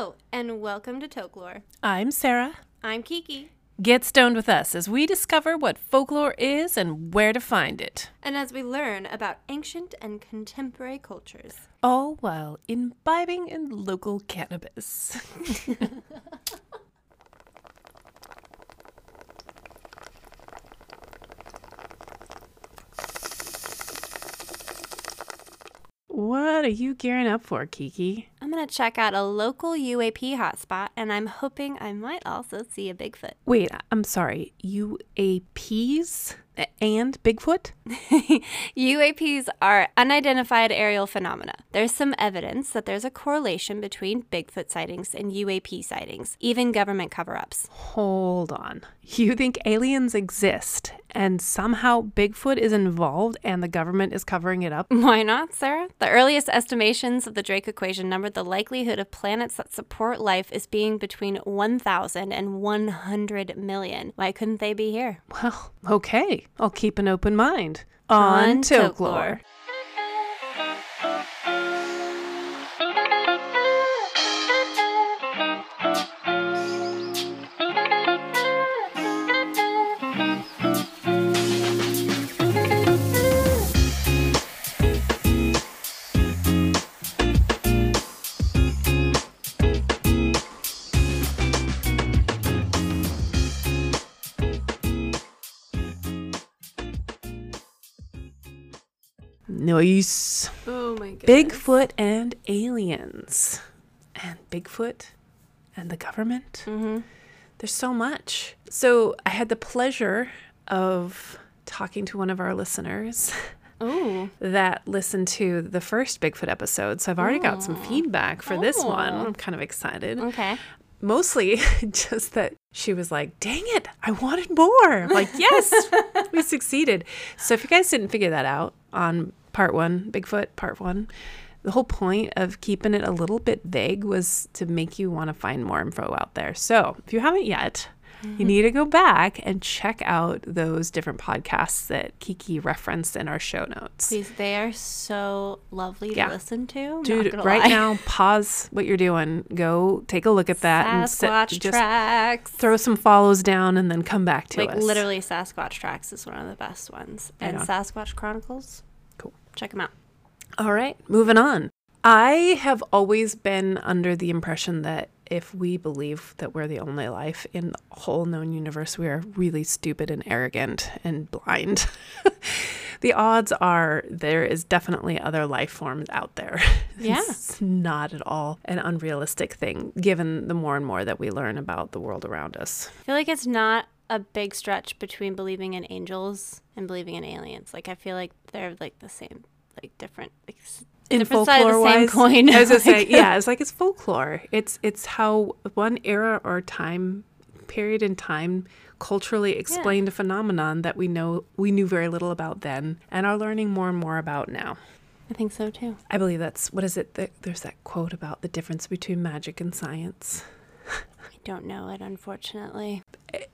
Hello, and welcome to Tokelore. I'm Sarah. I'm Kiki. Get stoned with us as we discover what folklore is and where to find it. And as we learn about ancient and contemporary cultures. All while imbibing in local cannabis. what are you gearing up for, Kiki? I'm going to check out a local UAP hotspot, and I'm hoping I might also see a Bigfoot. Wait, I'm sorry. UAPs and Bigfoot? UAPs are unidentified aerial phenomena. There's some evidence that there's a correlation between Bigfoot sightings and UAP sightings, even government cover ups. Hold on. You think aliens exist and somehow Bigfoot is involved and the government is covering it up? Why not, Sarah? The earliest estimations of the Drake equation numbered the likelihood of planets that support life as being between 1,000 and 100 million. Why couldn't they be here? Well, okay. I'll keep an open mind. On On Folklore. Nice. Oh my goodness. Bigfoot and aliens. And Bigfoot and the government. Mm-hmm. There's so much. So I had the pleasure of talking to one of our listeners Oh. that listened to the first Bigfoot episode. So I've already got some feedback for this one. I'm kind of excited. Okay. Mostly just that she was like, dang it, I wanted more. I'm like, yes, we succeeded. So if you guys didn't figure that out on part one, Bigfoot part one, the whole point of keeping it a little bit vague was to make you want to find more info out there. So if you haven't yet, you mm-hmm. need to go back and check out those different podcasts that Kiki referenced in our show notes. These they are so lovely Yeah. to listen to. Dude, right lie. now, pause what you're doing. Go take a look at that and sit- Sasquatch just tracks. throw some follows down and then come back to like us. Like literally Sasquatch tracks is one of the best ones. And. Sasquatch Chronicles. Check them out. All right, moving on. I have always been under the impression that if we believe that we're the only life in the whole known universe, we are really stupid and arrogant and blind. the odds are there is definitely other life forms out there. Yeah. it's not at all an unrealistic thing, given the more and more that we learn about the world around us. I feel like it's not a big stretch between believing in angels and believing in aliens. Like I feel like they're like the same, like different. Like, in different side of the folklore same wise, coin. I was gonna say, yeah, it's like it's folklore. It's it's how one era or time period in time culturally explained a phenomenon that we know we knew very little about then and are learning more and more about now. I think so too. I believe that's what is it? That There's that quote about the difference between magic and science. I don't know it, unfortunately. Eh,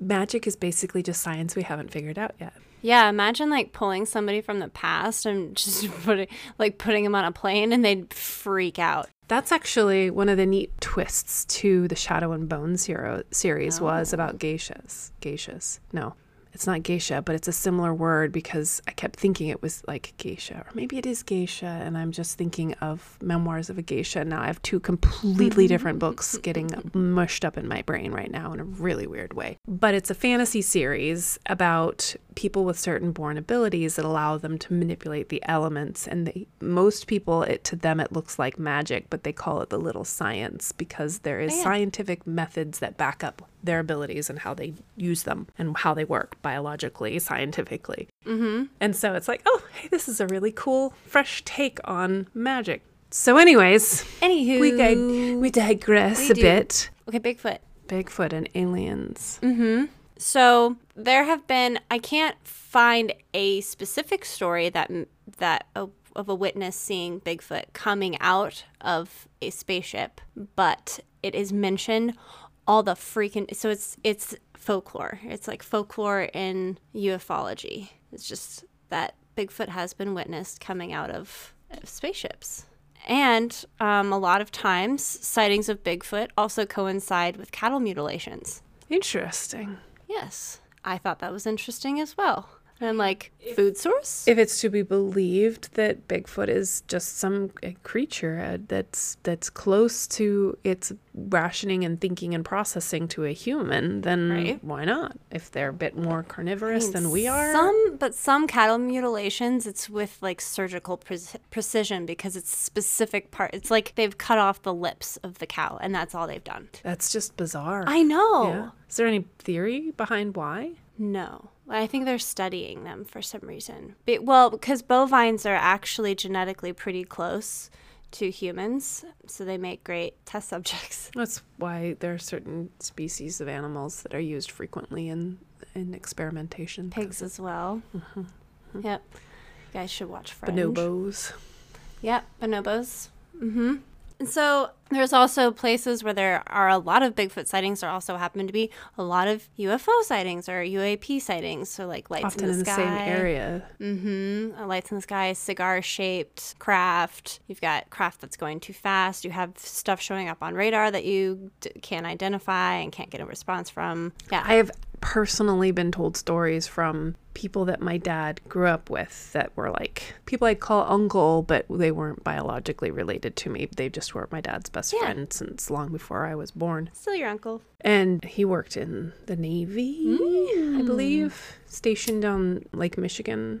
Magic is basically just science we haven't figured out yet. Yeah, imagine like pulling somebody from the past and just putting like putting them on a plane and they'd freak out. That's actually one of the neat twists to the Shadow and Bone hero series oh. was about geishas. Geishas. No, it's not geisha, but it's a similar word because I kept thinking it was like geisha, or maybe it is geisha, and I'm just thinking of Memoirs of a Geisha. Now I have two completely mm-hmm. different books getting mushed up in my brain right now in a really weird way. But it's a fantasy series about people with certain born abilities that allow them to manipulate the elements and they, most people it to them it looks like magic but they call it the little science because there is Oh, yeah. scientific methods that back up their abilities and how they use them and how they work biologically scientifically Mm-hmm. and so it's like oh hey this is a really cool fresh take on magic so anyways Anywho, we, dig- we digress We a do. bit okay, Bigfoot. bigfoot and aliens Mm-hmm. So there have been. I can't find a specific story that that of, of a witness seeing Bigfoot coming out of a spaceship, but it is mentioned all the freaking. So it's it's folklore. It's like folklore in ufology. It's just that Bigfoot has been witnessed coming out of, of spaceships. And um, a lot of times, sightings of Bigfoot also coincide with cattle mutilations. Interesting. Yes, I thought that was interesting as well. And like food source? If it's to be believed that Bigfoot is just some uh, creature uh, that's that's close to its rationing and thinking and processing to a human, then Right. why not? If they're a bit more carnivorous than we are, Some, but some cattle mutilations, it's with like surgical pre- precision because it's specific part. It's like they've cut off the lips of the cow, and that's all they've done. that's just bizarre. I know. Yeah. Is there any theory behind why? No, I think they're studying them for some reason. Be- well, because bovines are actually genetically pretty close to humans, so they make great test subjects. That's why there are certain species of animals that are used frequently in in experimentation. Pigs as well. Yep. You guys should watch Fringe. Bonobos. Yep, bonobos. Mm-hmm. And so there's also places where there are a lot of Bigfoot sightings. There also happen to be a lot of UFO sightings or UAP sightings. So like lights Often in the in the sky. same area. Mm-hmm. Uh, lights in the sky, cigar shaped craft. You've got craft that's going too fast. You have stuff showing up on radar that you d- can't identify and can't get a response from. Yeah. I have personally been told stories from people that my dad grew up with that were like people I'd call uncle, but they weren't biologically related to me. They just were my dad's best Yeah. friend since long before I was born. Still your uncle. And he worked in the Navy, I hmm. believe, stationed on Lake Michigan.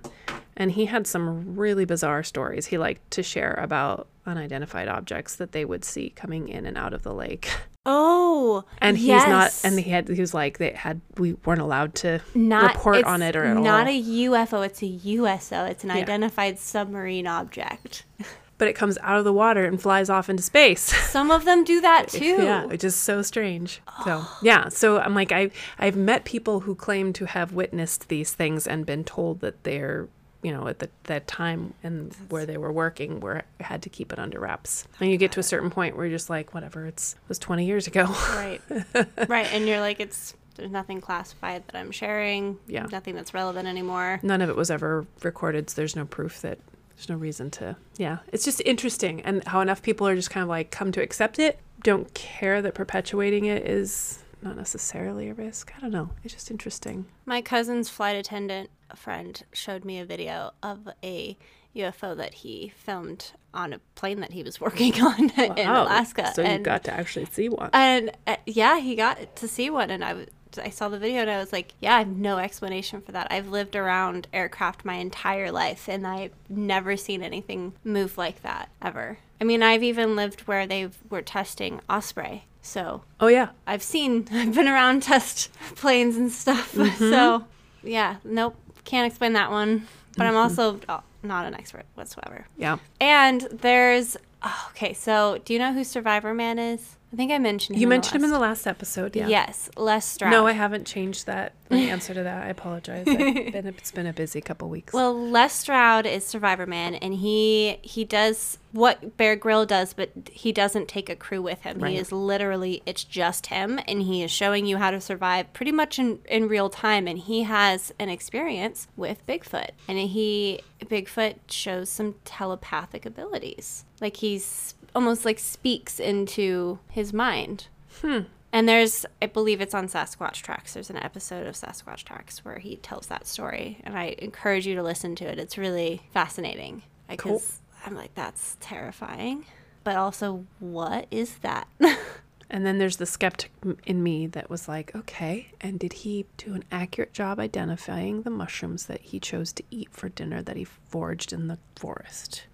And he had some really bizarre stories he liked to share about unidentified objects that they would see coming in and out of the lake. Oh, And he's yes. not, and he had, he was like, they had, we weren't allowed to not report on it or at not all. a UFO. It's a USO. It's an Yeah. identified submarine object. but it comes out of the water and flies off into space. Some of them do that too. Yeah, which is so strange. So yeah, so I'm like I I've met people who claim to have witnessed these things and been told that they're you know at the, that time and where they were working were had to keep it under wraps. And you get to a certain point where you're just like whatever, it's it was 20 years ago. Right. right. And you're like, it's there's nothing classified that I'm sharing. Yeah. Nothing that's relevant anymore. None of it was ever recorded, so there's no proof that there's no reason to. Yeah, it's just interesting and how enough people are just kind of like come to accept it, don't care that perpetuating it is not necessarily a risk. I don't know. It's just interesting. My cousin's flight attendant friend showed me a video of a UFO that he filmed on a plane that he was working on in Alaska. So you got to actually see one. and uh, yeah, he got to see one, and I was. I saw the video and I was like, yeah, I have no explanation for that. I've lived around aircraft my entire life and I've never seen anything move like that ever. I mean, I've even lived where they were testing Osprey. So oh yeah, I've seen, I've been around test planes and stuff. So, yeah, nope, can't explain that one. But I'm mm-hmm. also oh, not an expert whatsoever. yeah. And there's, oh, okay, so do you know who Survivor Man is? I think I mentioned him. You in mentioned him in the last- episode. Yeah. Yes, Les Stroud. No, I haven't changed that my answer to that. I apologize. I've been, it's been a busy couple weeks. Well, Les Stroud is Survivor Man, and he he does what Bear Grill does, but he doesn't take a crew with him. Right. He is literally it's just him, and he is showing you how to survive pretty much in in real time. And he has an experience with Bigfoot, and he Bigfoot shows some telepathic abilities, like he's almost like speaks into his mind. Hmm. And there's, I believe it's on Sasquatch Tracks. There's an episode of Sasquatch Tracks where he tells that story, and I encourage you to listen to it. It's really fascinating because I'm like, that's terrifying, but also, what is that? and then there's the skeptic in me that was like, okay, and did he do an accurate job identifying the mushrooms that he chose to eat for dinner that he foraged in the forest?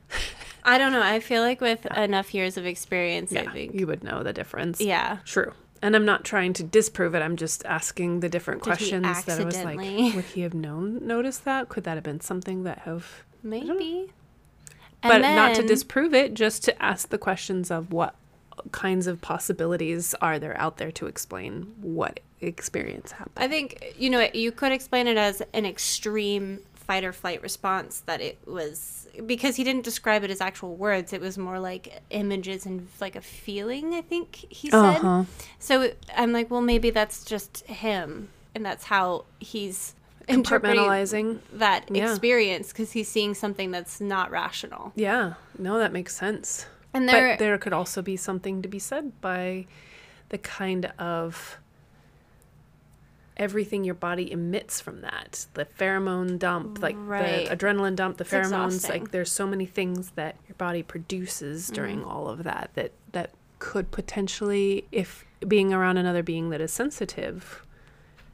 I don't know. I feel like with enough years of experience, I Yeah, think, you would know the difference. yeah, True. And I'm not trying to disprove it. I'm just asking the different Did questions that I was like, would he have known noticed that? Could that have been something that have maybe. but And not to disprove it, just to ask the questions of what kinds of possibilities are there out there to explain what experience happened. I think you know you could explain it as an extreme fight or flight response that it was because he didn't describe it as actual words it was more like images and like a feeling i think he said Uh-huh. so i'm like well maybe that's just him and that's how he's Compartmentalizing. that Yeah. experience because he's seeing something that's not rational Yeah, no, that makes sense. And there, But there could also be something to be said by the kind of everything your body emits from that the pheromone dump like Right. the adrenaline dump the It's pheromones exhausting. like there's so many things that your body produces during Mm-hmm. all of that that that could potentially if being around another being that is sensitive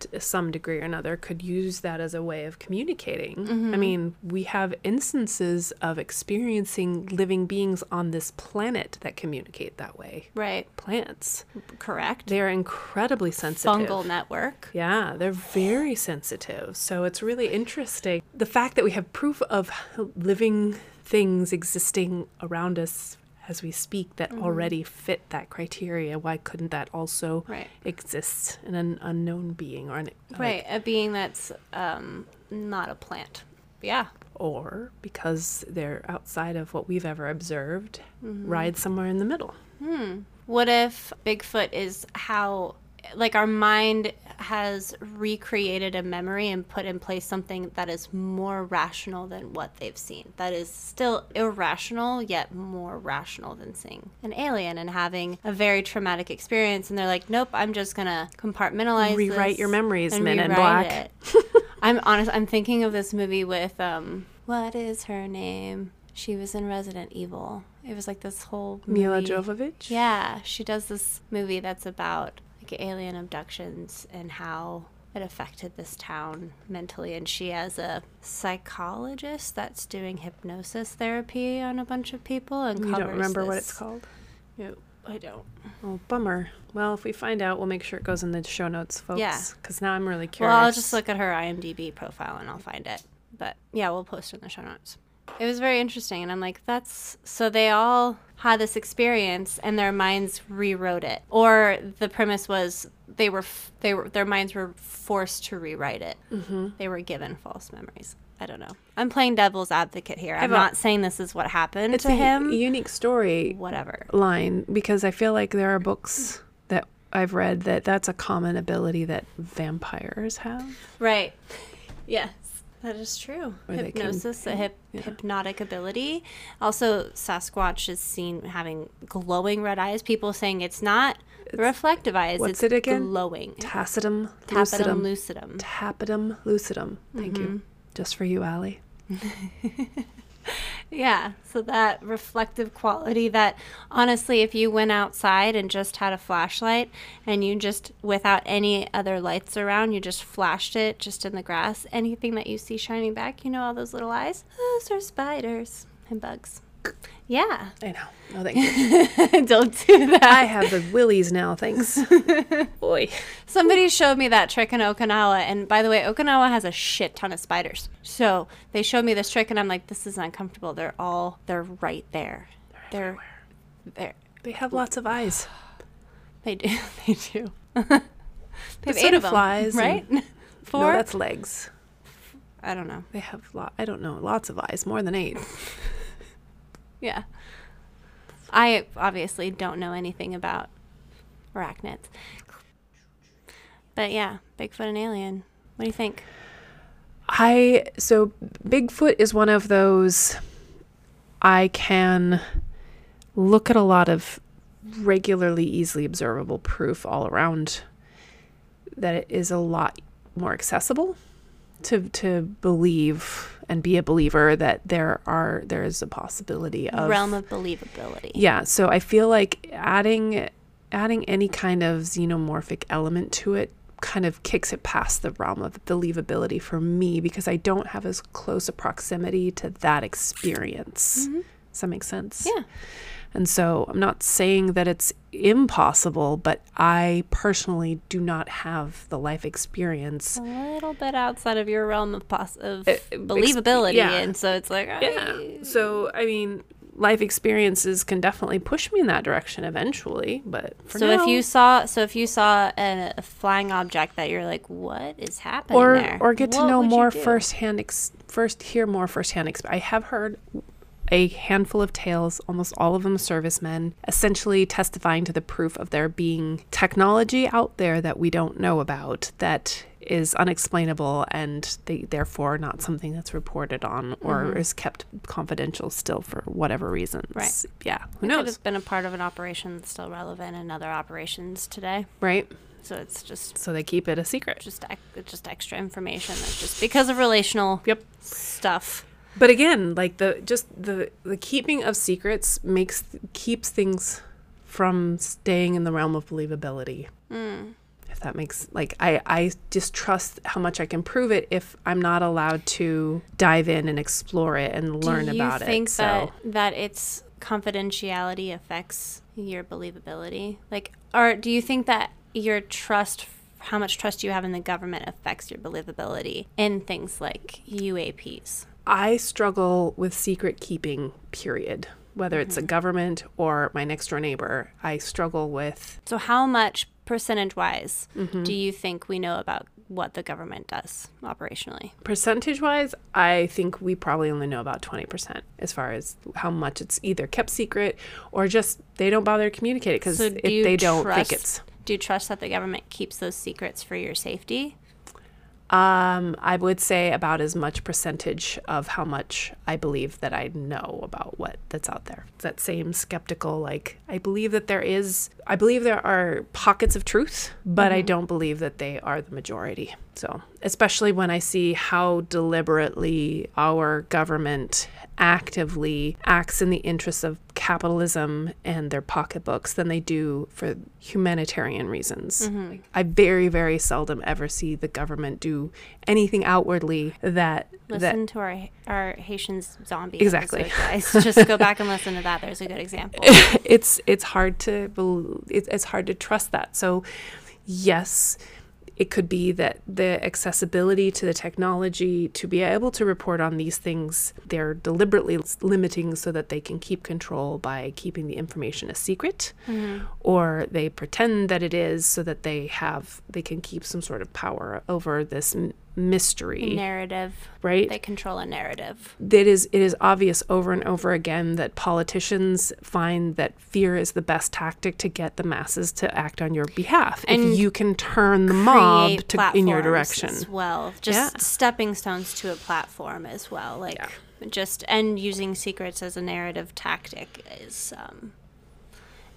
to some degree or another could use that as a way of communicating. Mm-hmm. I mean, we have instances of experiencing living beings on this planet that communicate that way. right, Plants. correct. They're incredibly sensitive. Fungal network. Yeah, they're very sensitive. So it's really interesting. The fact that we have proof of living things existing around us as we speak that Mm-hmm. already fit that criteria, why couldn't that also Right. exist in an unknown being or an like, Right, a being that's um, not a plant. Yeah, or because they're outside of what we've ever observed, Mm-hmm. ride somewhere in the middle. What if Bigfoot is how, like, our mind has recreated a memory and put in place something that is more rational than what they've seen? That is still irrational, yet more rational than seeing an alien and having a very traumatic experience. And they're like, nope, I'm just going to compartmentalize Rewrite your memories, and Men in Black. it." I'm honest, I'm thinking of this movie with, um, what is her name? She was in Resident Evil. It was like this whole Mila. Jovovich? Yeah, she does this movie that's about like alien abductions and how it affected this town mentally. And she has a psychologist that's doing hypnosis therapy on a bunch of people. And You don't remember what it's called? No, I don't. Oh, bummer. Well, if we find out, we'll make sure it goes in the show notes, folks. Yeah. Because now I'm really curious. Well, I'll just look at her IMDb profile and I'll find it. But yeah, we'll post it in the show notes. It was very interesting, and I'm like, that's so they all had this experience, and their minds rewrote it, or the premise was they were they were their minds were forced to rewrite it. Mm-hmm. They were given false memories. I don't know. I'm playing devil's advocate here. I'm not saying this is what happened It's to a him. unique story Whatever. line because I feel like there are books that I've read that that's a common ability that vampires have. Right. Yes, that is true. They can- Hypnosis, a hip, yeah. hypnotic ability. Also, Sasquatch is seen having glowing red eyes. People saying it's not reflective eyes. what's it's it again? glowing. Tacitum Tapetum lucidum. lucidum. Tapetum lucidum. Thank Mm-hmm. you. Just for you, Allie. Yeah, so that reflective quality that honestly, if you went outside and just had a flashlight and you just, without any other lights around, you just flashed it just in the grass, anything that you see shining back, you know, all those little eyes, those are spiders and bugs. Yeah, I know. No, thank you. don't do that. I have the willies now, thanks. Boy. Somebody showed me that trick in Okinawa, and by the way, Okinawa has a shit ton of spiders. So they showed me this trick, and I'm like, this is uncomfortable. They're all, they're right there. They're, they're, They have lots of eyes. They do. They do. they have But eight of them, flies right? No, Four. that's legs. I don't know. They have lot. I don't know. Lots of eyes, more than eight. Yeah. I obviously don't know anything about arachnids. But yeah, Bigfoot and alien. What do you think? I so Bigfoot is one of those I can look at a lot of regularly easily observable proof all around that it is a lot more accessible to to believe and be a believer that there are there is a possibility of Realm of believability. yeah, so I feel like adding adding any kind of xenomorphic element to it kind of kicks it past the realm of believability for me because I don't have as close a proximity to that experience. Mm-hmm. Does that make sense? Yeah. And so I'm not saying that it's impossible, but I personally do not have the life experience. A little bit outside of your realm of, poss- of Uh, ex- believability. yeah. And so it's like, Yeah. So I mean, life experiences can definitely push me in that direction eventually, but for so now, if you saw, so if you saw a, a flying object that you're like, what is happening or there? or get to know more firsthand ex- first hear more firsthand exp- I have heard a handful of tales, almost all of them servicemen, essentially testifying to the proof of there being technology out there that we don't know about that is unexplainable and they, therefore not something that's reported on or Mm-hmm. is kept confidential still for whatever reasons. Right. Yeah. Who Could knows? Could have been a part of an operation that's still relevant in other operations today. Right. So it's just So they keep it a secret. just just extra information that's just because of relational Yep. stuff. But again, like the just the the keeping of secrets makes keeps things from staying in the realm of believability. Mm. If that makes like I I just trust how much I can prove it if I'm not allowed to dive in and explore it and learn Do you about think it. So that that its confidentiality affects your believability? Like, or do you think that your trust, how much trust you have in the government, affects your believability in things like UAPs? I struggle with secret keeping. Period. Whether it's a Mm-hmm. government or my next door neighbor, I struggle with So, how much percentage wise Mm-hmm. do you think we know about what the government does operationally? percentage wise, I think we probably only know about 20% as far as how much it's either kept secret or just they don't bother to communicate it because So do they don't think it's. Do you trust that the government keeps those secrets for your safety? Um, I would say about as much percentage of how much I believe that I know about what that's out there. That same skeptical, like, I believe that there is, I believe there are pockets of truth, but I mm-hmm. don't believe that they are the majority. So, especially when I see how deliberately our government actively acts in the interests of capitalism and their pocketbooks than they do for humanitarian reasons. Mm-hmm. I very, very seldom ever see the government do anything outwardly that that Listen to our our Haitians zombie Exactly. episode, guys. Just go back and listen to that. There's a good example. it's it's hard to bel it's, it's hard to trust that. So yes, it could be that the accessibility to the technology to be able to report on these things they're deliberately limiting so that they can keep control by keeping the information a secret mm-hmm. or they pretend that it is so that they have they can keep some sort of power over this mystery narrative. right They control a narrative. it is it is obvious over and over again that politicians find that fear is the best tactic to get the masses to act on your behalf. And if you can turn the mob to in your direction. as well. Just Yeah. stepping stones to a platform as well. Like just and using secrets as a narrative tactic is um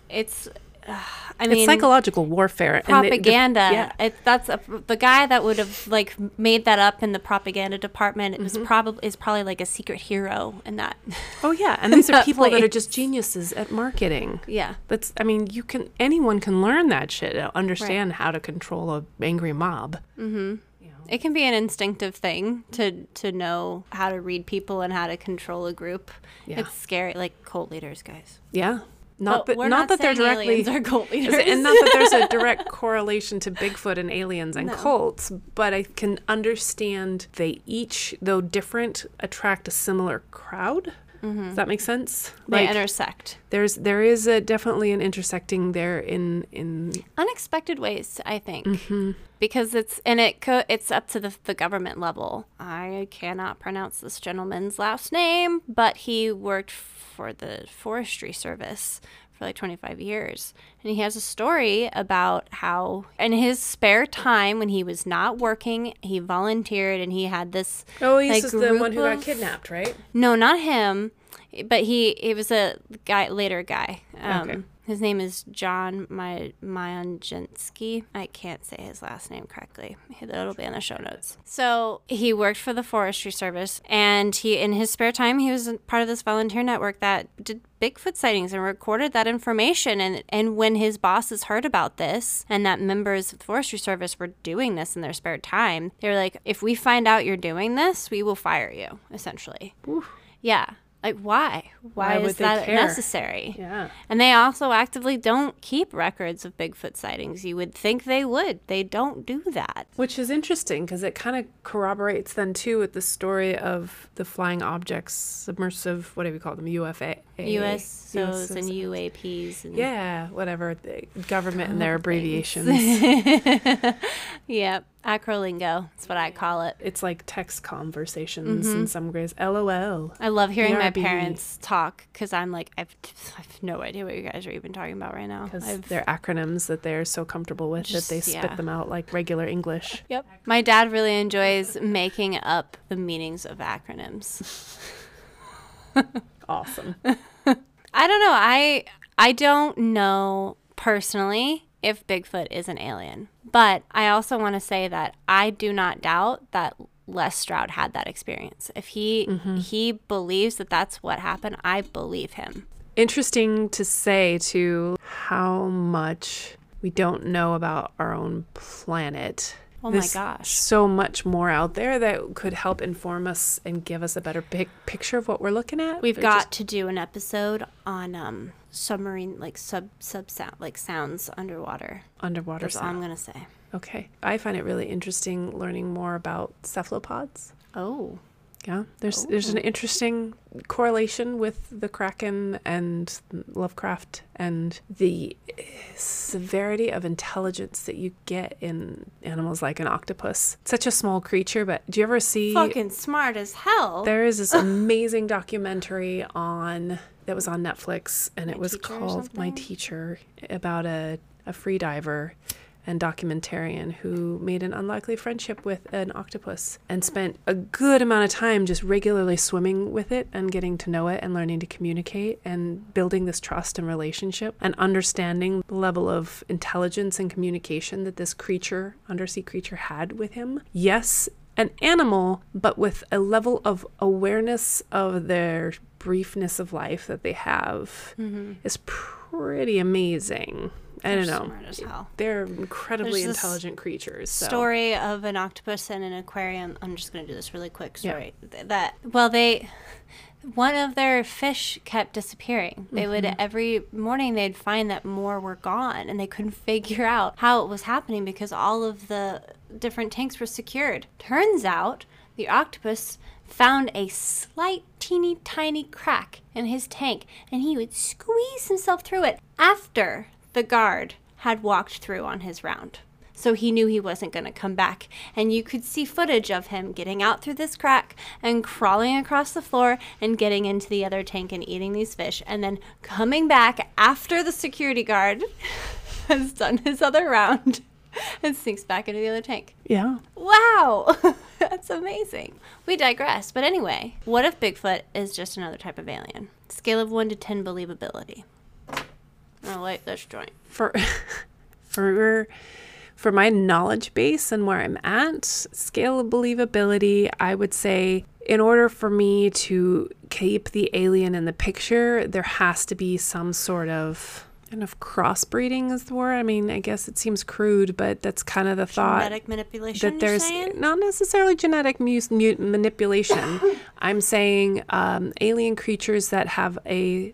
it's uh, I mean it's psychological warfare and the- the- propaganda. yeah. It, that's a, the guy that would have like made that up in the propaganda department. It was Mm-hmm. probably is probably like a secret hero in that. Oh yeah, and these are people that are just geniuses at marketing. yeah. That's I mean, you can anyone can learn that shit, uh, understand how to control a angry mob. It can be an instinctive thing to to know how to read people and how to control a group. Yeah. It's scary, like cult leaders, guys. Yeah. Not But that not, that they're directly are cult leaders. and not that there's a direct correlation to Bigfoot and aliens and cults, but I can understand they each, though different, attract a similar crowd. Does that make sense? they Like, intersect there's there is a definitely an intersecting there in in unexpected ways. I think Mm-hmm. because it's and it co- it's up to the the government level. I cannot pronounce this gentleman's last name, but he worked for the Forestry Service for like 25 years. And he has a story about how, in his spare time when he was not working, he volunteered and he had this. Oh, he's like, the one who got kidnapped, right? No, not him, but he he was a guy later guy. Um, Okay. His name is John My Mayanjinsky. I can't say his last name correctly. It'll be in the show notes. So he worked for the Forestry Service, and he in his spare time he was part of this volunteer network that did Bigfoot sightings and recorded that information. And and when his bosses heard about this and that members of the Forestry Service were doing this in their spare time, they were like, "If we find out you're doing this, we will fire you." Essentially. Yeah. Like why? Why, Why is that care? necessary? Yeah. And they also actively don't keep records of Bigfoot sightings. You would think they would. They don't do that. Which is interesting because it kind of corroborates then too with the story of the flying objects, submersive, what do we call them, UFA, USOs and UAPs. And, yeah, whatever the government and their abbreviations. Yep. Acrolingo. That's what I call it. It's like text conversations in mm-hmm. some ways. LOL. I love hearing my parents talk because I'm like, I've, I have no idea what you guys are even talking about right now. Because they're acronyms that they're so comfortable with Just- that they spit yeah. them out like regular English. Yep. My dad really enjoys making up the meanings of acronyms. Awesome. I don't know. I I don't know personally if Bigfoot is an alien. But I also want to say that I do not doubt that Les Stroud had that experience. If he mm-hmm. he believes that that's what happened, I believe him. Interesting to say, too, how much we don't know about our own planet. Oh my gosh. So much more out there that could help inform us and give us a better big picture of what we're looking at. We've got just- to do an episode on um submarine like sub sub sound like sounds underwater. underwater That's all I'm gonna say. Okay. I find it really interesting learning more about cephalopods. Oh. Yeah, there's there's an oh. interesting correlation with the kraken and Lovecraft and the severity of intelligence that you get in animals like an octopus. Such a small creature, but do you ever see? Fucking smart as hell. There is this amazing documentary on that was on Netflix, and it was called My? Teacher about a a free diver and documentarian who made an unlikely friendship with an octopus and spent a good amount of time just regularly swimming with it and getting to know it and learning to communicate and building this trust and relationship and understanding the level of intelligence and communication that this creature, undersea creature, had with him. Yes, an animal, but with a level of awareness of their briefness of life that they have mm-hmm. is pretty amazing. I don't know. smart as hell. They're incredibly There's intelligent creatures. So. story of an octopus in an aquarium. I'm just going to do this really quick Yeah. story. Th- That well, they one of their fish kept disappearing. They would Mm-hmm. every morning they'd find that more were gone, and they couldn't figure out how it was happening because all of the different tanks were secured. Turns out the octopus found a slight teeny tiny crack in his tank and he would squeeze himself through it after the guard had walked through on his round. So he knew he wasn't going to come back. And you could see footage of him getting out through this crack and crawling across the floor and getting into the other tank and eating these fish. And then coming back after the security guard has done his other round and sinks back into the other tank. Yeah. Wow, that's amazing. We digress. But anyway, what if Bigfoot is just another type of alien? Scale of 1 to 10 believability. I like this joint. For for for my knowledge base and where I'm at, scale of believability, I would say in order for me to keep the alien in the picture, there has to be some sort of I don't know if crossbreeding is the word. I mean, I guess it seems crude, but that's kind of the thought. Genetic manipulation, that there's not necessarily genetic mu- mu- manipulation. I'm saying um, alien creatures that have a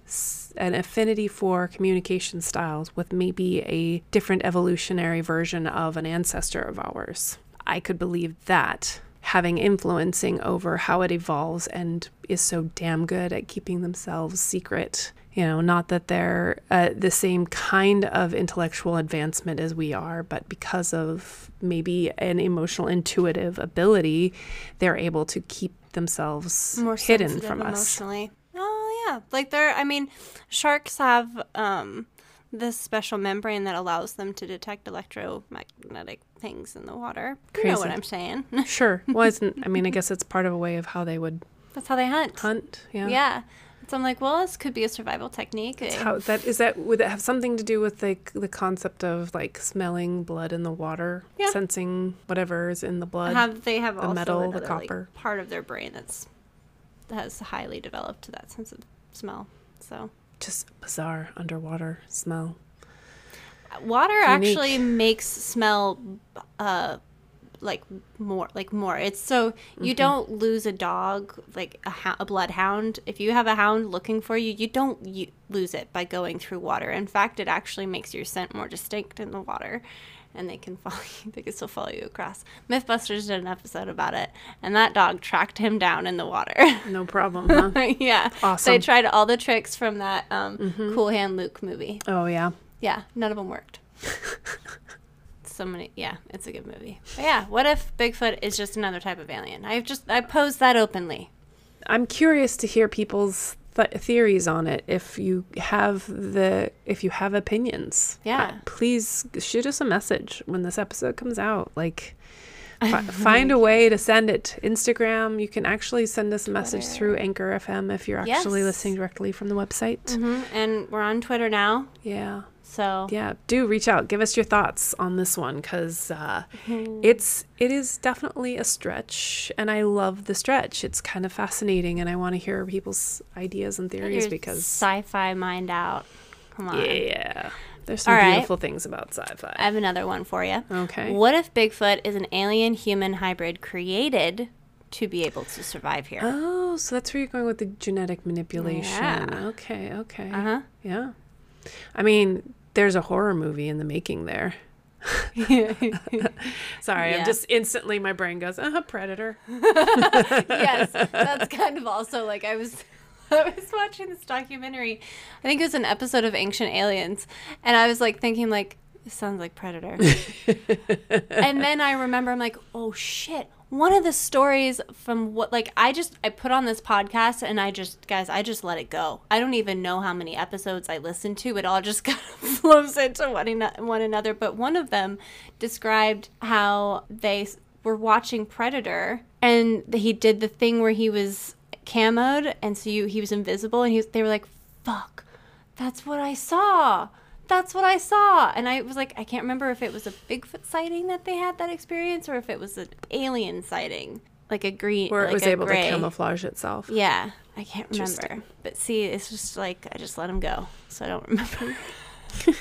an affinity for communication styles with maybe a different evolutionary version of an ancestor of ours. I could believe that having influencing over how it evolves and is so damn good at keeping themselves secret. You know, not that they're uh, the same kind of intellectual advancement as we are, but because of maybe an emotional intuitive ability, they're able to keep themselves More hidden from us. emotionally. Oh yeah, like they're. I mean, sharks have um, this special membrane that allows them to detect electromagnetic things in the water. You know what I'm saying? Sure. Well, I mean, I guess it's part of a way of how they would That's how they hunt. hunt. Yeah. Yeah. So I'm like, well, this could be a survival technique. Eh, How that is that would it have something to do with like the concept of like smelling blood in the water, Yeah. sensing whatever is in the blood? have they have the also metal, the another, like, copper. part of their brain that's that has highly developed to that sense of smell. So Just bizarre underwater smell. Water Unique. actually makes smell uh like more like more it's so you Mm-hmm. don't lose a dog like a, a bloodhound if you have a hound looking for you you don't you lose it by going through water in fact it actually makes your scent more distinct in the water and they can follow you they can still follow you across mythbusters did an episode about it and that dog tracked him down in the water No problem, huh? yeah Awesome. Mm-hmm. they tried all the tricks from that um, cool hand luke movie oh yeah. Yeah, none of them worked. so many. Yeah, it's a good movie. But yeah, what if Bigfoot is just another type of alien? I've just I posed that openly. I'm curious to hear people's th- theories on it. If you have the, if you have opinions, Yeah. uh, please shoot us a message when this episode comes out. Like, fi- find a way to send it. Instagram. You can actually send us a message through Anchor FM if you're actually Yes. listening directly from the website. hmm And we're on Twitter now, Yeah. So yeah do reach out give us your thoughts on this one because uh, Mm-hmm. it's it is definitely a stretch and i love the stretch it's kind of fascinating and i want to hear people's ideas and theories your because sci-fi mind out. Come on. yeah there's some All right. beautiful things about sci-fi I have another one for you. okay What if Bigfoot is an alien human hybrid created to be able to survive here? oh so that's where you're going with the genetic manipulation Yeah. okay okay Uh huh. yeah i mean there's a horror movie in the making there sorry Yeah. i'm just instantly my brain goes uh predator yes, that's kind of also like I was. I was watching this documentary. I think it was an episode of Ancient Aliens, and I was like thinking like, this sounds like Predator. and then I remember I'm like, oh shit. One of the stories from what like I just I put on this podcast and I just guys I just let it go. I don't even know how many episodes I listened to. It all just kind of flows into one, one another. But one of them described how they were watching Predator and he did the thing where he was camoed and so you he was invisible and he was, they were like fuck that's what I saw. That's what I saw. And I was like, I can't remember if it was a Bigfoot sighting that they had that experience or if it was an alien sighting, like a green, where it like was able gray. to camouflage itself Yeah, I can't remember. But see, it's just like I just let him go, so I don't remember.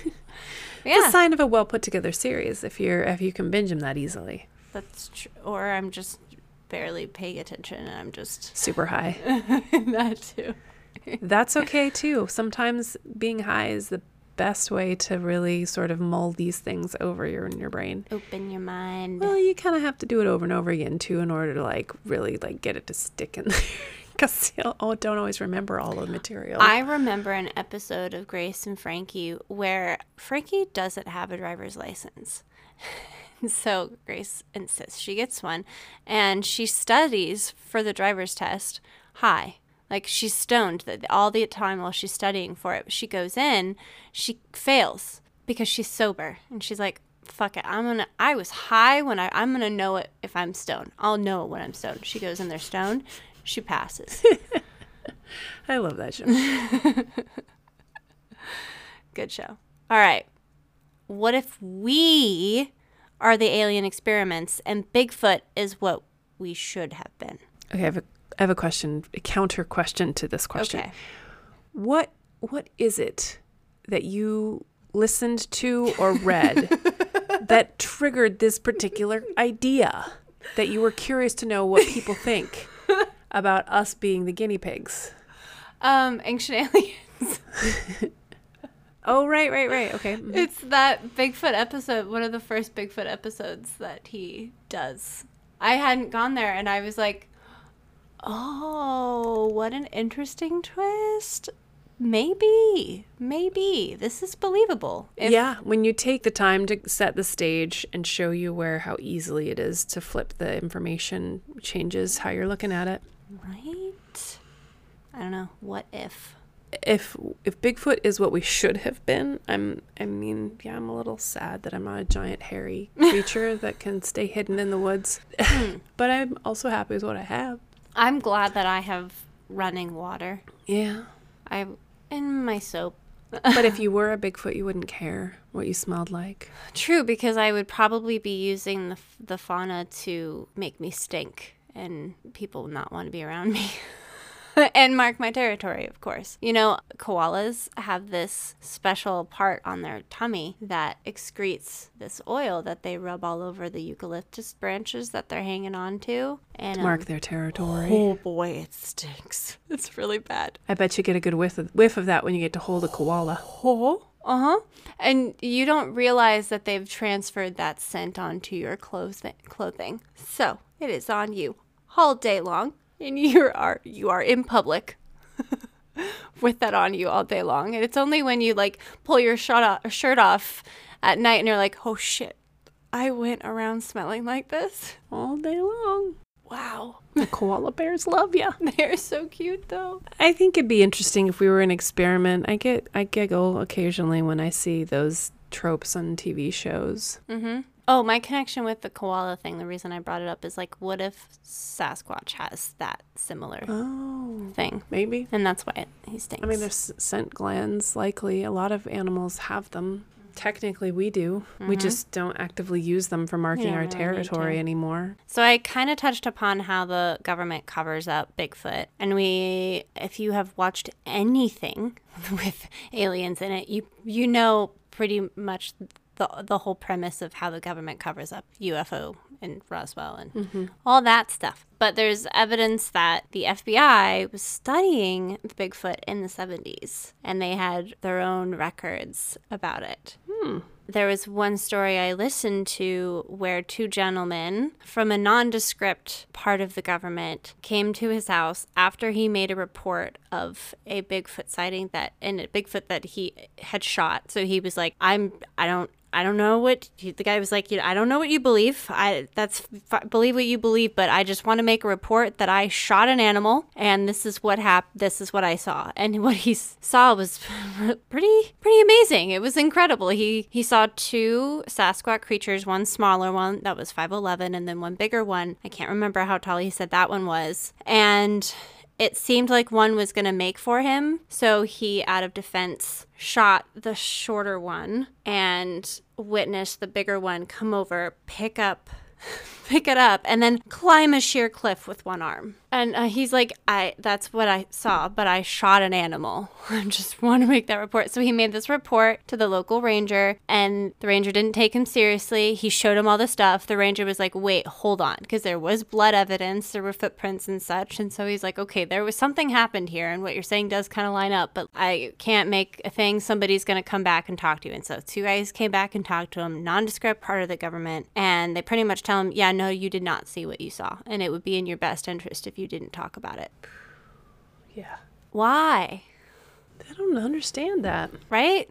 It's yeah, a sign of a well put together series if you're if you can binge them that easily. that's true. Or I'm just barely paying attention, and I'm just Super high. that too. That's okay too. Sometimes being high is the best way to really sort of mull these things over your in your brain. Open your mind. Well, you kind of have to do it over and over again too in order to like really like get it to stick in there. Because oh, don't always remember all the material. I remember an episode of Grace and Frankie where Frankie doesn't have a driver's license. so Grace insists she gets one and she studies for the driver's test high. Like she's stoned that all the time while she's studying for it. She goes in, she fails because she's sober and she's like, fuck it. I'm gonna I was high when I I'm gonna know it if I'm stoned. I'll know it when I'm stoned. She goes in there stoned, she passes. I love that show. Good show. All right. What if we are the alien experiments and Bigfoot is what we should have been? Okay, I have a I have a question, a counter question to this question. Okay. What what is it that you listened to or read that triggered this particular idea that you were curious to know what people think about us being the guinea pigs? Um, Ancient Aliens. Oh, right, right, right. Okay. mhm. it's that Bigfoot episode, one of the first Bigfoot episodes that he does. I hadn't gone there and I was like, oh, what an interesting twist. Maybe, maybe this is believable. If- yeah, when you take the time to set the stage and show you where how easily it is to flip the information changes how you're looking at it. Right? I don't know. What if? if if Bigfoot is what we should have been, I'm I mean, yeah, I'm a little sad that I'm not a giant hairy creature that can stay hidden in the woods. Hmm. but I'm also happy with what I have. I'm glad that I have running water. Yeah. I in my soap. But if you were a Bigfoot, you wouldn't care what you smelled like. True, because I would probably be using the the fauna to make me stink, and people would not want to be around me. and mark my territory, of course. You know, koalas have this special part on their tummy that excretes this oil that they rub all over the eucalyptus branches that they're hanging on to. And Mark um, their territory. oh boy, it stinks. It's really bad. I bet you get a good whiff of, whiff of that when you get to hold a koala. Oh. Uh huh. And you don't realize that they've transferred that scent onto your clothing. Clothing. So it is on you all day long, and you are you are in public with that on you all day long. And it's only when you like pull your shirt off, shirt off at night and you're like, oh shit, I went around smelling like this. All day long. Wow. The koala bears love you. They're so cute though. I think it'd be interesting if we were an experiment. I get I giggle occasionally when I see those tropes on TV shows. Mm-hmm. Oh, my connection with the koala thing, the reason I brought it up is like, what if Sasquatch has that similar Oh, thing? maybe. And that's why it, he stinks. I mean, there's scent glands. Likely, a lot of animals have them. Technically, we do. We mm-hmm. just don't actively use them for marking don't our territory anymore. So I kind of touched upon how the government covers up Bigfoot, and we, if you have watched anything with aliens in it, you you know pretty much the the whole premise of how the government covers up UFO in Roswell and mm-hmm. all that stuff. But there's evidence that the FBI was studying Bigfoot in the 70s, and they had their own records about it. Hmm. There was one story I listened to where two gentlemen from a nondescript part of the government came to his house after he made a report of a Bigfoot sighting that and a Bigfoot that he had shot. So he was like, "I'm I don't I don't know what the guy was like. You know, I don't know what you believe. I that's believe what you believe, but I just want to make a report that I shot an animal, and this is what happened. This is what I saw, and what he saw was pretty pretty amazing. It was incredible. He he saw two Sasquatch creatures, one smaller one that was five eleven, and then one bigger one. I can't remember how tall he said that one was, and it seemed like one was going to make for him. So he, out of defense, shot the shorter one and witnessed the bigger one come over, pick up. Pick it up and then climb a sheer cliff with one arm. And uh, he's like, "I that's what I saw, but I shot an animal. I just want to make that report." So he made this report to the local ranger, and the ranger didn't take him seriously. He showed him all the stuff. The ranger was like, "Wait, hold on," because there was blood evidence, there were footprints and such. And so he's like, "Okay, there was something happened here, and what you're saying does kind of line up, but I can't make a thing. Somebody's going to come back and talk to you." And so two guys came back and talked to him, nondescript part of the government, and they pretty much tell him, "Yeah, no, you did not see what you saw, and it would be in your best interest if you didn't talk about it." Yeah. Why? I don't understand that. Right?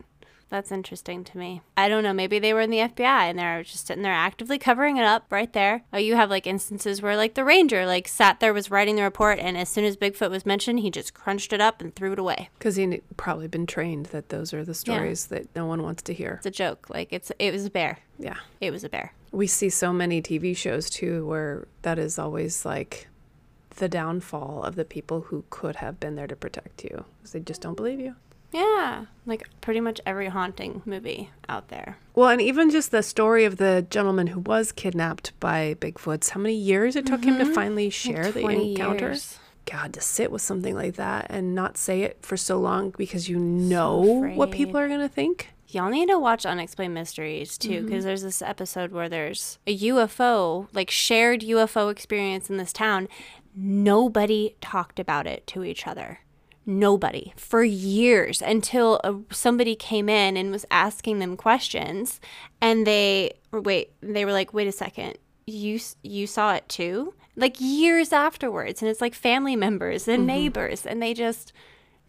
That's interesting to me. I don't know. Maybe they were in the FBI and they're just sitting there actively covering it up right there. Oh, you have like instances where like the ranger like sat there was writing the report and as soon as Bigfoot was mentioned, he just crunched it up and threw it away. Because he'd probably been trained that those are the stories that no one wants to hear. It's a joke. Like it's it was a bear. Yeah. It was a bear. We see so many TV shows too where that is always like the downfall of the people who could have been there to protect you. 'cause they just don't believe you. Yeah, like pretty much every haunting movie out there. Well, and even just the story of the gentleman who was kidnapped by Bigfoots, how many years it took him to mm-hmm. finally share the encounter? years. God, to sit with something like that and not say it for so long because you know what people are going to think. Y'all need to watch Unexplained Mysteries too, because there's this episode where there's a UFO, like shared UFO experience in this town. Nobody talked about it to each other. Nobody for years until uh somebody came in and was asking them questions, and they wait, they were like, "Wait a second, you you saw it too?" Like years afterwards, and it's like family members and neighbors, and they just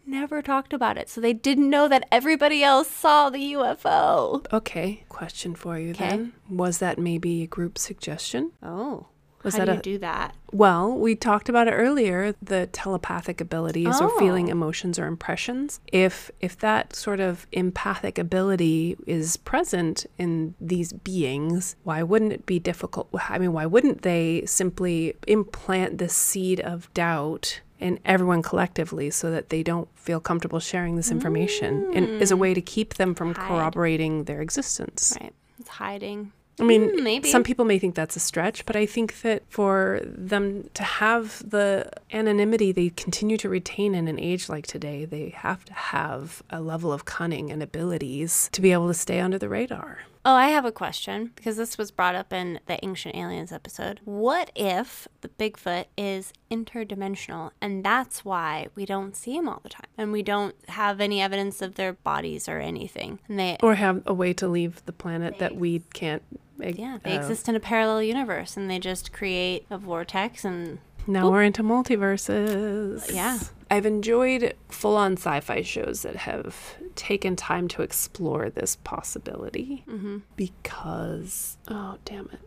never talked about it. So they didn't know that everybody else saw the UFO. Okay, question for you Okay. then. Was that maybe a group suggestion? Oh. Was How that do a- you do that? Well, we talked about it earlier, the telepathic abilities or feeling Oh. emotions or impressions. If if that sort of empathic ability is present in these beings, why wouldn't it be difficult? I mean, why wouldn't they simply implant this seed of doubt in everyone collectively so that they don't feel comfortable sharing this information and as a way to keep them from Hide. corroborating their existence? Right. It's hiding. I mean, Hmm, maybe. some people may think that's a stretch, but I think that for them to have the anonymity they continue to retain in an age like today, they have to have a level of cunning and abilities to be able to stay under the radar. Oh, I have a question because this was brought up in the Ancient Aliens episode. What if the Bigfoot is interdimensional and that's why we don't see them all the time and we don't have any evidence of their bodies or anything? And they Or have a way to leave the planet that we can't. eg- yeah, they uh, exist in a parallel universe and they just create a vortex and Now we're into multiverses. yeah, I've enjoyed full on sci fi shows that have taken time to explore this possibility Mm-hmm. because, oh, damn it.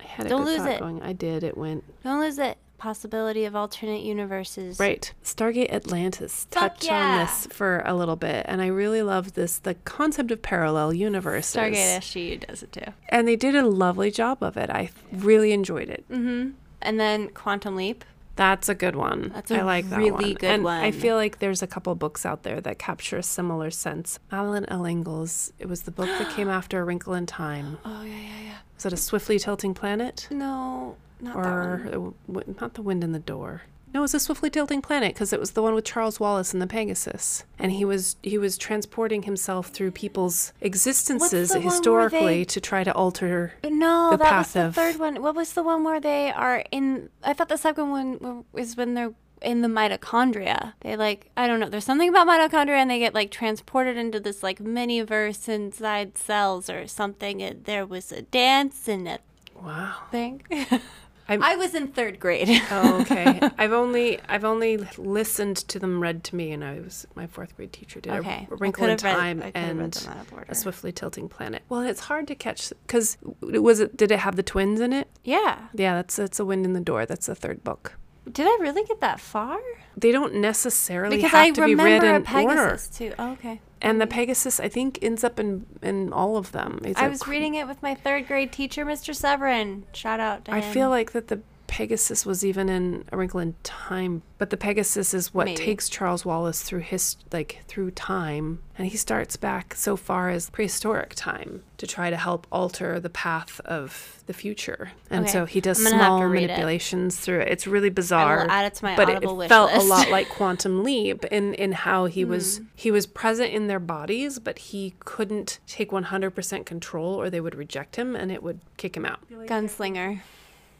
I had Don't lose it. going. I did. It went Don't lose it. Possibility of alternate universes. Right. Stargate Atlantis touched yeah. on this for a little bit, and I really love this the concept of parallel universes. Stargate SGU does it too. And they did a lovely job of it. I really enjoyed it. Mm-hmm. And then Quantum Leap. That's a good one. That's a I like that really one. good and I feel like there's a couple books out there that capture a similar sense. Madeleine L'Engle's. It was the book that came after A Wrinkle in Time. Oh yeah, yeah, yeah. Was it A Swiftly Tilting Planet? No, not that one. w- not the wind in the door. No, it was a swiftly tilting planet because it was the one with Charles Wallace and the Pegasus, and he was he was transporting himself through people's existences the historically they- to try to alter. No, the that was the of- third one. What was the one where they are in? I thought the second one was when they're in the mitochondria. They like I don't know. There's something about mitochondria, and they get like transported into this like mini verse inside cells or something. And there was a dance and a Wow. thing. I'm- I was in third grade. Oh, okay. I've only I've only listened to them read to me, and I was my fourth grade teacher did Okay, a I Wrinkle in Time I read and them out of order. a swiftly tilting planet. Well, it's hard to catch because was it did it have the twins in it? yeah. Yeah, that's that's a wind in the door. That's the third book. Did I really get that far? They don't necessarily Because have I to be read remember in order. Pegasus too. Oh, okay. And the Pegasus, I think, ends up in in all of them. It's I was cr- reading it with my third grade teacher, Mr. Severin. Shout out to I him. feel like that the Pegasus was even in A Wrinkle in Time, but the Pegasus is what Maybe. takes Charles Wallace through his like through time, and he starts back so far as prehistoric time to try to help alter the path of the future. And Okay. so he does I'm gonna have to small read it. manipulations through it. It's really I bizarre. will add it to my but it, Audible it wish felt list. a lot like Quantum Leap in in how he Hmm. was he was present in their bodies, but he couldn't take 100% control, or they would reject him, and it would kick him out. Gunslinger.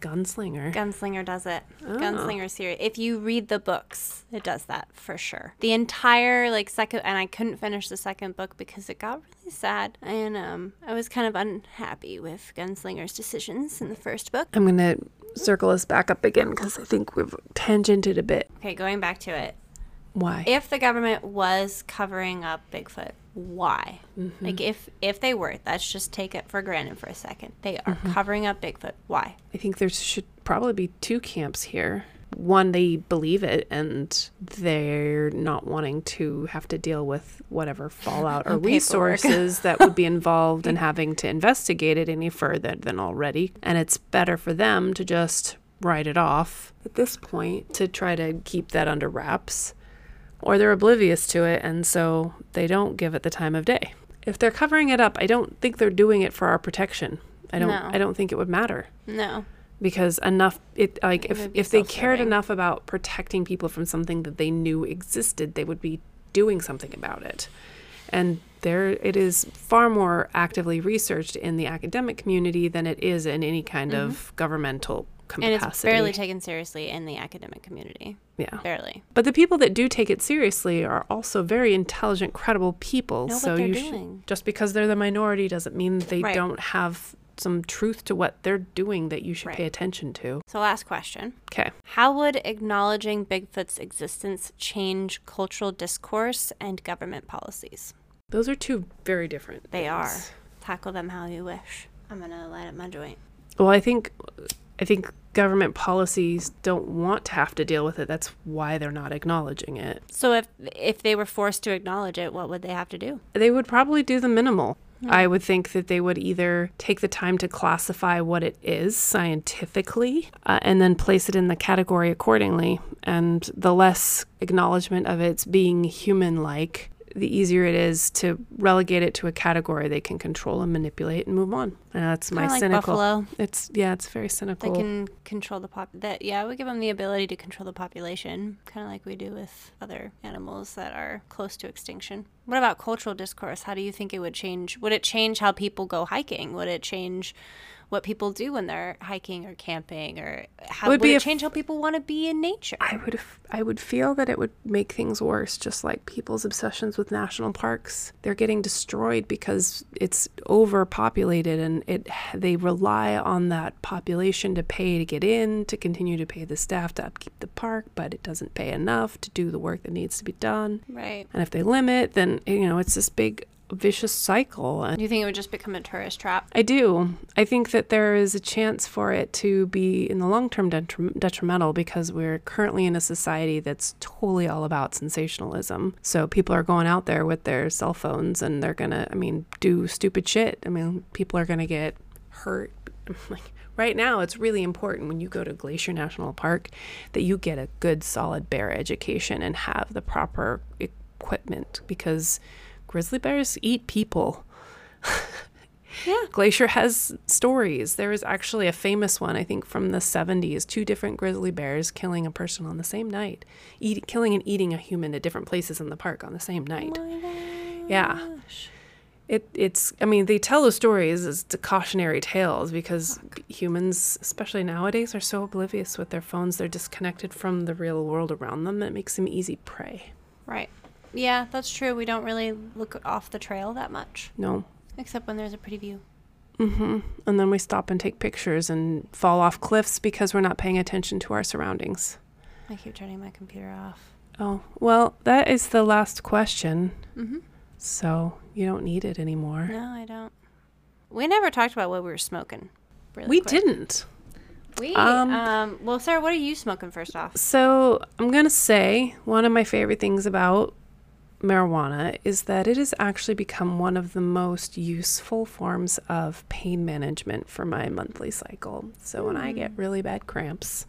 Gunslinger. Gunslinger does it. Oh. Gunslinger series. If you read the books, it does that for sure. The entire like second, and I couldn't finish the second book because it got really sad, and um, I was kind of unhappy with Gunslinger's decisions in the first book. I'm gonna circle us back up again because I think we've tangented a bit. Okay, going back to it. Why? If the government was covering up Bigfoot, why? Mm-hmm. Like if if they were, let's just take it for granted for a second. They are Mm-hmm. covering up Bigfoot. Why? I think there should probably be two camps here. One, they believe it and they're not wanting to have to deal with whatever fallout or resources that would be involved in having to investigate it any further than already. And it's better for them to just write it off at this point to try to keep that under wraps. Or they're oblivious to it and so they don't give it the time of day. If they're covering it up, I don't think they're doing it for our protection. I don't No. I don't think it would matter No. because enough it like It if if they cared enough about protecting people from something that they knew existed they would be doing something about it and there it is far more actively researched in the academic community than it is in any kind of governmental Mm-hmm. And it's barely taken seriously in the academic community. yeah Barely. but the people that do take it seriously are also very intelligent credible people Know so you doing. should just because they're the minority doesn't mean they Right. don't have some truth to what they're doing that you should pay attention to So last question. okay How would acknowledging Bigfoot's existence change cultural discourse and government policies? Those are two very different. They are. Tackle them how you wish. I'm gonna light up my joint. Well, I think, I think government policies don't want to have to deal with it. That's why they're not acknowledging it. So if if they were forced to acknowledge it, what would they have to do? They would probably do the minimal. I would think that they would either take the time to classify what it is scientifically uh, and then place it in the category accordingly. And the less acknowledgement of its being human like, the easier it is to relegate it to a category they can control and manipulate and move on. And that's my like cynical. buffalo. It's yeah, it's very cynical. They can control the pop. That yeah, we give them the ability to control the population, kind of like we do with other animals that are close to extinction. What about cultural discourse? How do you think it would change? Would it change how people go hiking? Would it change what people do when they're hiking or camping, or how Would would, be it a f- change how people want to be in nature? I would f- I would feel that it would make things worse, just like people's obsessions with national parks. They're getting destroyed because it's overpopulated, and it they rely on that population to pay to get in, to continue to pay the staff to upkeep the park, but it doesn't pay enough to do the work that needs to be done. right. And if they limit, then you know it's this big vicious cycle. And Do you think it would just become a tourist trap? I do. I think that there is a chance for it to be in the long term detri- detrimental because we're currently in a society that's totally all about sensationalism. So people are going out there with their cell phones and they're going to, I mean, do stupid shit. I mean, people are going to get hurt. Like right now, it's really important when you go to Glacier National Park that you get a good, solid bear education and have the proper equipment because grizzly bears eat people. Yeah. Glacier has stories. There is actually a famous one, I think, from the 70s. Two different grizzly bears killing a person on the same night, eat, killing and eating a human at different places in the park on the same night. Yeah. It, it's, I mean, they tell the stories as cautionary tales because humans, especially nowadays, are so oblivious with their phones. They're disconnected from the real world around them that it makes them easy prey. Right. Yeah, that's true. We don't really look off the trail that much, No. except when there's a pretty view. Mm-hmm. And then we stop and take pictures and fall off cliffs because we're not paying attention to our surroundings. I keep turning my computer off. Oh, well, that is the last question. Mm-hmm. So you don't need it anymore. No, I don't. We never talked about what we were smoking. Really we quick. didn't. We Um, um, Well, Sarah, what are you smoking first off? So I'm going to say one of my favorite things about marijuana is that it has actually become one of the most useful forms of pain management for my monthly cycle. So when I get hmm. really bad cramps,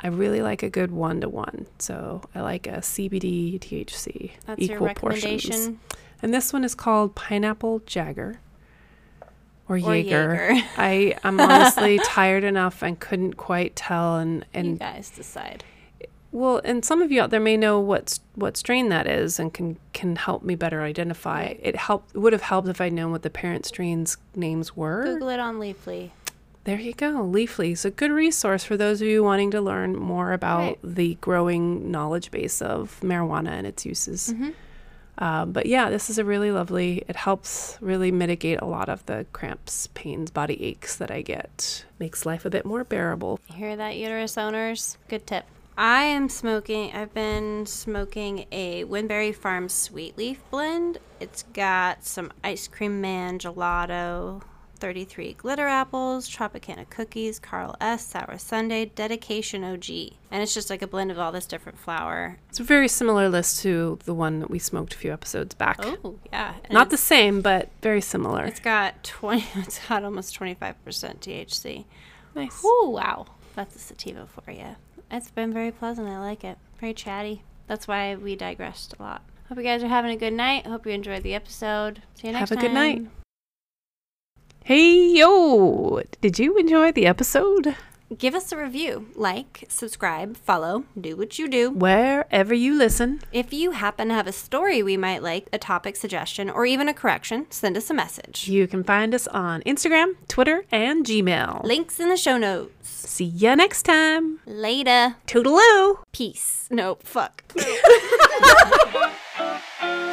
I really like a good one to one. So I like a CBD THC That's your recommendation. portions. And this one is called Pineapple Jagger or, Or Jaeger. Jaeger. I I'm honestly tired enough and couldn't quite tell and and you guys decide. Well, and some of you out there may know what what strain that is and can can help me better identify. Right. It helped would have helped if I'd known what the parent strains names were. Google it on Leafly. There you go. Leafly is a good resource for those of you wanting to learn more about Right. the growing knowledge base of marijuana and its uses. Mhm. Um, but yeah, this is a really lovely. It helps really mitigate a lot of the cramps, pains, body aches that I get. Makes life a bit more bearable. You hear that, uterus owners? Good tip. I am smoking, I've been smoking a Winberry Farm Sweet Leaf blend. It's got some ice cream man gelato, 33 glitter apples, Tropicana cookies, Carl S, sour Sunday, dedication OG. And it's just like a blend of all this different flour. It's a very similar list to the one that we smoked a few episodes back. Oh, yeah. and Not the same, but very similar. It's got 20, it's got almost 25% THC. nice. Oh, wow. That's a sativa for you. It's been very pleasant. I like it. Very chatty. That's why we digressed a lot. Hope you guys are having a good night. Hope you enjoyed the episode. See you next Have a time. good night. Hey, yo! Did you enjoy the episode? Give us a review. Like, subscribe, follow, do what you do. Wherever you listen, If you happen to have a story we might like, a topic suggestion, or even a correction, send us a message. you can find us on Instagram, Twitter, and Gmail. Links in the show notes. See ya next time. Later. Toodaloo! Peace. No, fuck.